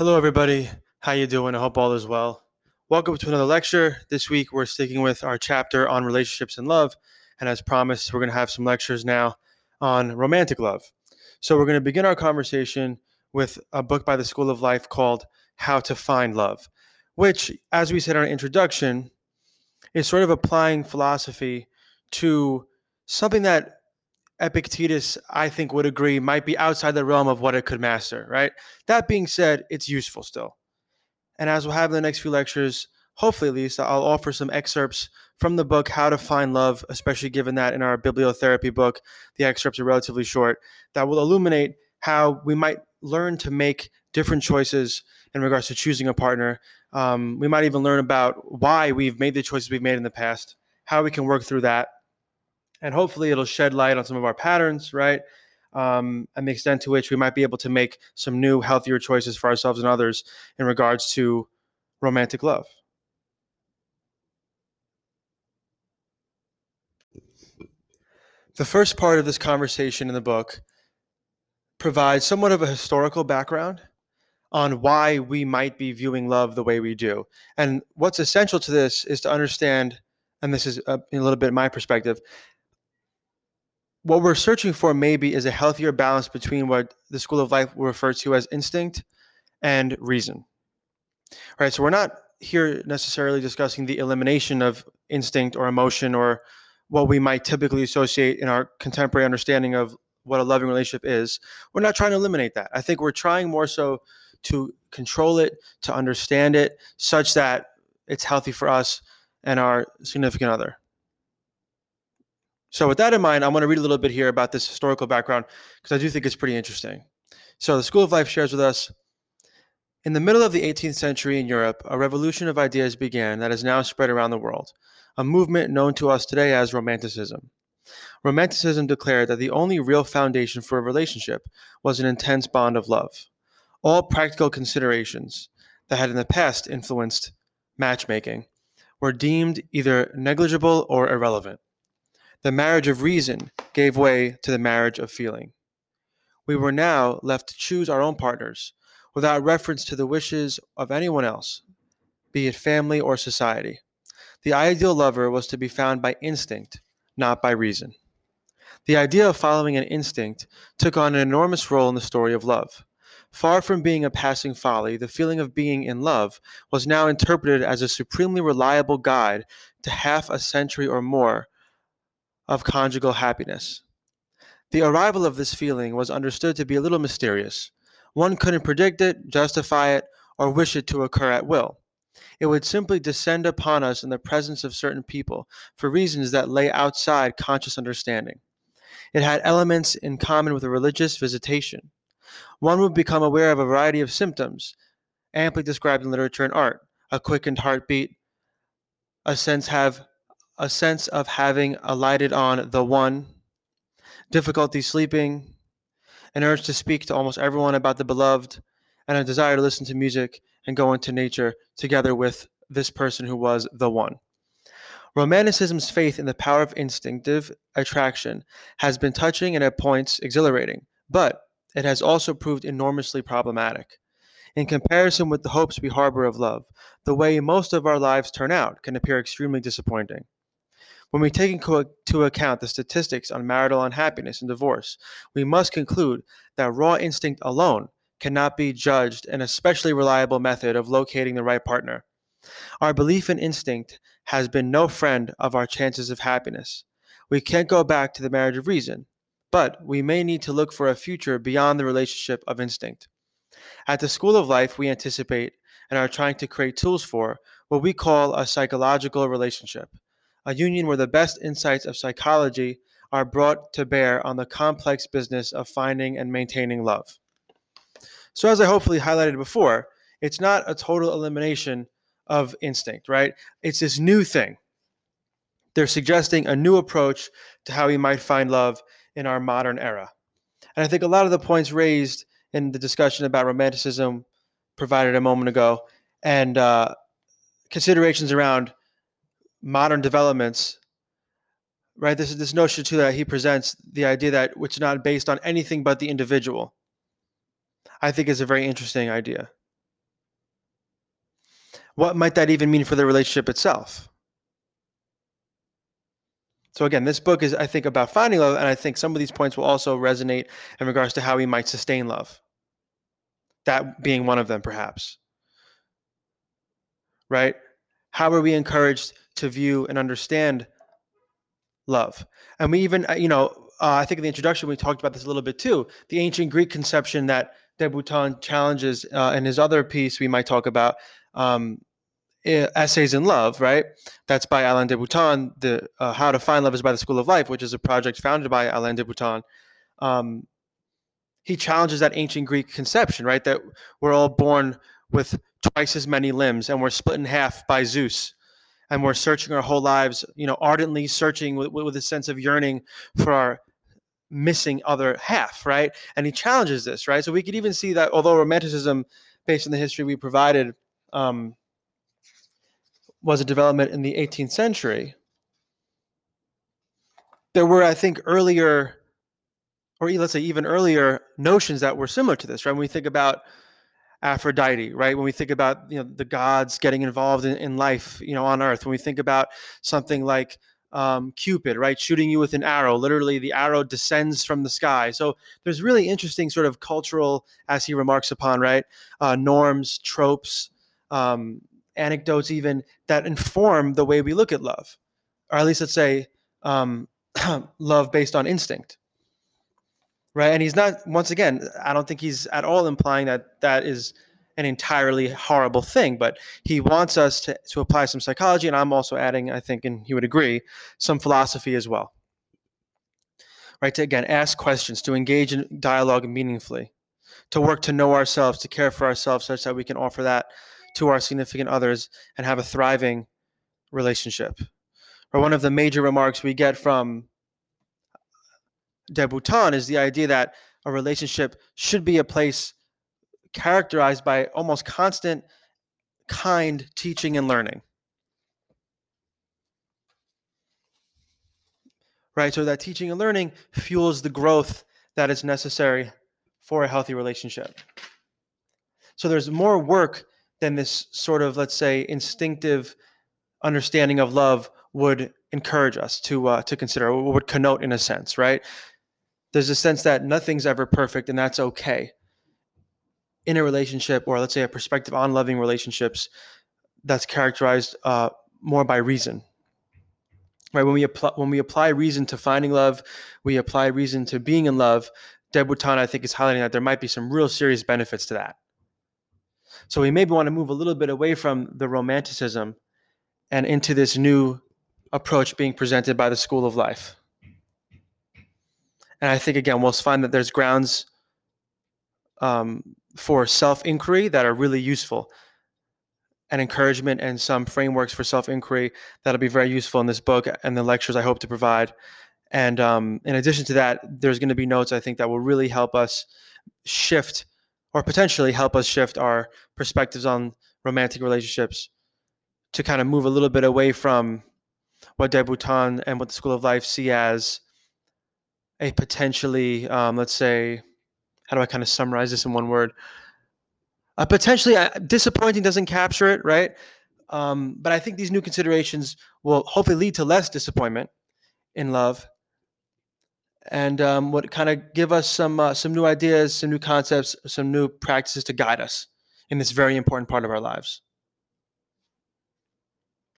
Hello, everybody. How you doing? I hope all is well. Welcome to another lecture. This week, we're sticking with our chapter on relationships and love. And as promised, we're going to have some lectures now on romantic love. So we're going to begin our conversation with a book by the School of Life called How to Find Love, which, as we said in our introduction, is sort of applying philosophy to something that Epictetus, I think, would agree might be outside the realm of what it could master, right? That being said, it's useful still. And as we'll have in the next few lectures, hopefully at least, I'll offer some excerpts from the book How to Find Love, especially given that in our bibliotherapy book, the excerpts are relatively short, that will illuminate how we might learn to make different choices in regards to choosing a partner. Um, we might even learn about why we've made the choices we've made in the past, how we can work through that, and hopefully it'll shed light on some of our patterns, right? Um, and the extent to which we might be able to make some new, healthier choices for ourselves and others in regards to romantic love. The first part of this conversation in the book provides somewhat of a historical background on why we might be viewing love the way we do. And what's essential to this is to understand, and this is a, a little bit my perspective, what we're searching for maybe is a healthier balance between what the school of life refers to as instinct and reason. All right, so we're not here necessarily discussing the elimination of instinct or emotion or what we might typically associate in our contemporary understanding of what a loving relationship is. We're not trying to eliminate that. I think we're trying more so to control it, to understand it, such that it's healthy for us and our significant other. So, with that in mind, I want to read a little bit here about this historical background because I do think it's pretty interesting. So, the School of Life shares with us In the middle of the 18th century in Europe, a revolution of ideas began that has now spread around the world, a movement known to us today as Romanticism. Romanticism declared that the only real foundation for a relationship was an intense bond of love. All practical considerations that had in the past influenced matchmaking were deemed either negligible or irrelevant. The marriage of reason gave way to the marriage of feeling. We were now left to choose our own partners without reference to the wishes of anyone else, be it family or society. The ideal lover was to be found by instinct, not by reason. The idea of following an instinct took on an enormous role in the story of love. Far from being a passing folly, the feeling of being in love was now interpreted as a supremely reliable guide to half a century or more of conjugal happiness. The arrival of this feeling was understood to be a little mysterious. One couldn't predict it, justify it, or wish it to occur at will. It would simply descend upon us in the presence of certain people for reasons that lay outside conscious understanding. It had elements in common with a religious visitation. One would become aware of a variety of symptoms, amply described in literature and art a quickened heartbeat, a sense have a sense of having alighted on the one, difficulty sleeping, an urge to speak to almost everyone about the beloved, and a desire to listen to music and go into nature together with this person who was the one. Romanticism's faith in the power of instinctive attraction has been touching and at points exhilarating, but it has also proved enormously problematic. In comparison with the hopes we harbor of love, the way most of our lives turn out can appear extremely disappointing. When we take into account the statistics on marital unhappiness and divorce, we must conclude that raw instinct alone cannot be judged an especially reliable method of locating the right partner. Our belief in instinct has been no friend of our chances of happiness. We can't go back to the marriage of reason, but we may need to look for a future beyond the relationship of instinct. At the School of Life, we anticipate and are trying to create tools for what we call a psychological relationship a union where the best insights of psychology are brought to bear on the complex business of finding and maintaining love. So, as I hopefully highlighted before, it's not a total elimination of instinct, right? It's this new thing. They're suggesting a new approach to how we might find love in our modern era. And I think a lot of the points raised in the discussion about romanticism provided a moment ago and uh, considerations around modern developments, right? This is this notion too that he presents the idea that which is not based on anything but the individual. I think is a very interesting idea. what might that even mean for the relationship itself? So again, this book is, I think, about finding love, and I think some of these points will also resonate in regards to how we might sustain love. That being one of them, perhaps. Right? How are we encouraged to view and understand love? And we even, uh, you know, uh, I think in the introduction we talked about this a little bit too. The ancient Greek conception that de Botton challenges uh, in his other piece we might talk about um, essays in love right that's by alain de botton the uh, how to find love is by the school of life which is a project founded by alain de botton um, he challenges that ancient greek conception right that we're all born with twice as many limbs and we're split in half by zeus and we're searching our whole lives you know ardently searching with, with a sense of yearning for our missing other half right and he challenges this right so we could even see that although romanticism based on the history we provided um, was a development in the 18th century, there were, I think, earlier, or let's say even earlier notions that were similar to this, right? When we think about Aphrodite, right? When we think about you know the gods getting involved in, in life, you know, on Earth. When we think about something like um, Cupid, right, shooting you with an arrow. Literally, the arrow descends from the sky. So there's really interesting sort of cultural, as he remarks upon, right, uh, norms, tropes, um, anecdotes even that inform the way we look at love, or at least let's say um, love based on instinct. Right. And he's not, once again, I don't think he's at all implying that that is an entirely horrible thing, but he wants us to, to apply some psychology. And I'm also adding, I think, and he would agree, some philosophy as well. Right. To again ask questions, to engage in dialogue meaningfully, to work to know ourselves, to care for ourselves such that we can offer that to our significant others and have a thriving relationship. Or one of the major remarks we get from de Botton is the idea that a relationship should be a place characterized by almost constant, kind teaching and learning. Right? So that teaching and learning fuels the growth that is necessary for a healthy relationship. So there's more work than this sort of, let's say, instinctive understanding of love would encourage us to uh, to consider, would connote in a sense, right? There's a sense that nothing's ever perfect, and that's okay. In a relationship, or let's say a perspective on loving relationships, that's characterized uh, more by reason, right? When we apply when we apply reason to finding love, we apply reason to being in love. de Botton, I think, is highlighting that there might be some real serious benefits to that. So we maybe want to move a little bit away from the romanticism and into this new approach being presented by the School of Life. And I think, again, we'll find that there's grounds um, for self inquiry that are really useful, and encouragement and some frameworks for self inquiry that'll be very useful in this book and the lectures I hope to provide. And um, in addition to that, there's going to be notes I think that will really help us shift or potentially help us shift our perspectives on romantic relationships to kind of move a little bit away from what de Botton and what the School of Life see as a potentially, um, let's say, how do I kind of summarize this in one word? A potentially uh, disappointing doesn't capture it, right? Um, but I think these new considerations will hopefully lead to less disappointment in love and um, would kind of give us some uh, some new ideas, some new concepts, some new practices to guide us in this very important part of our lives.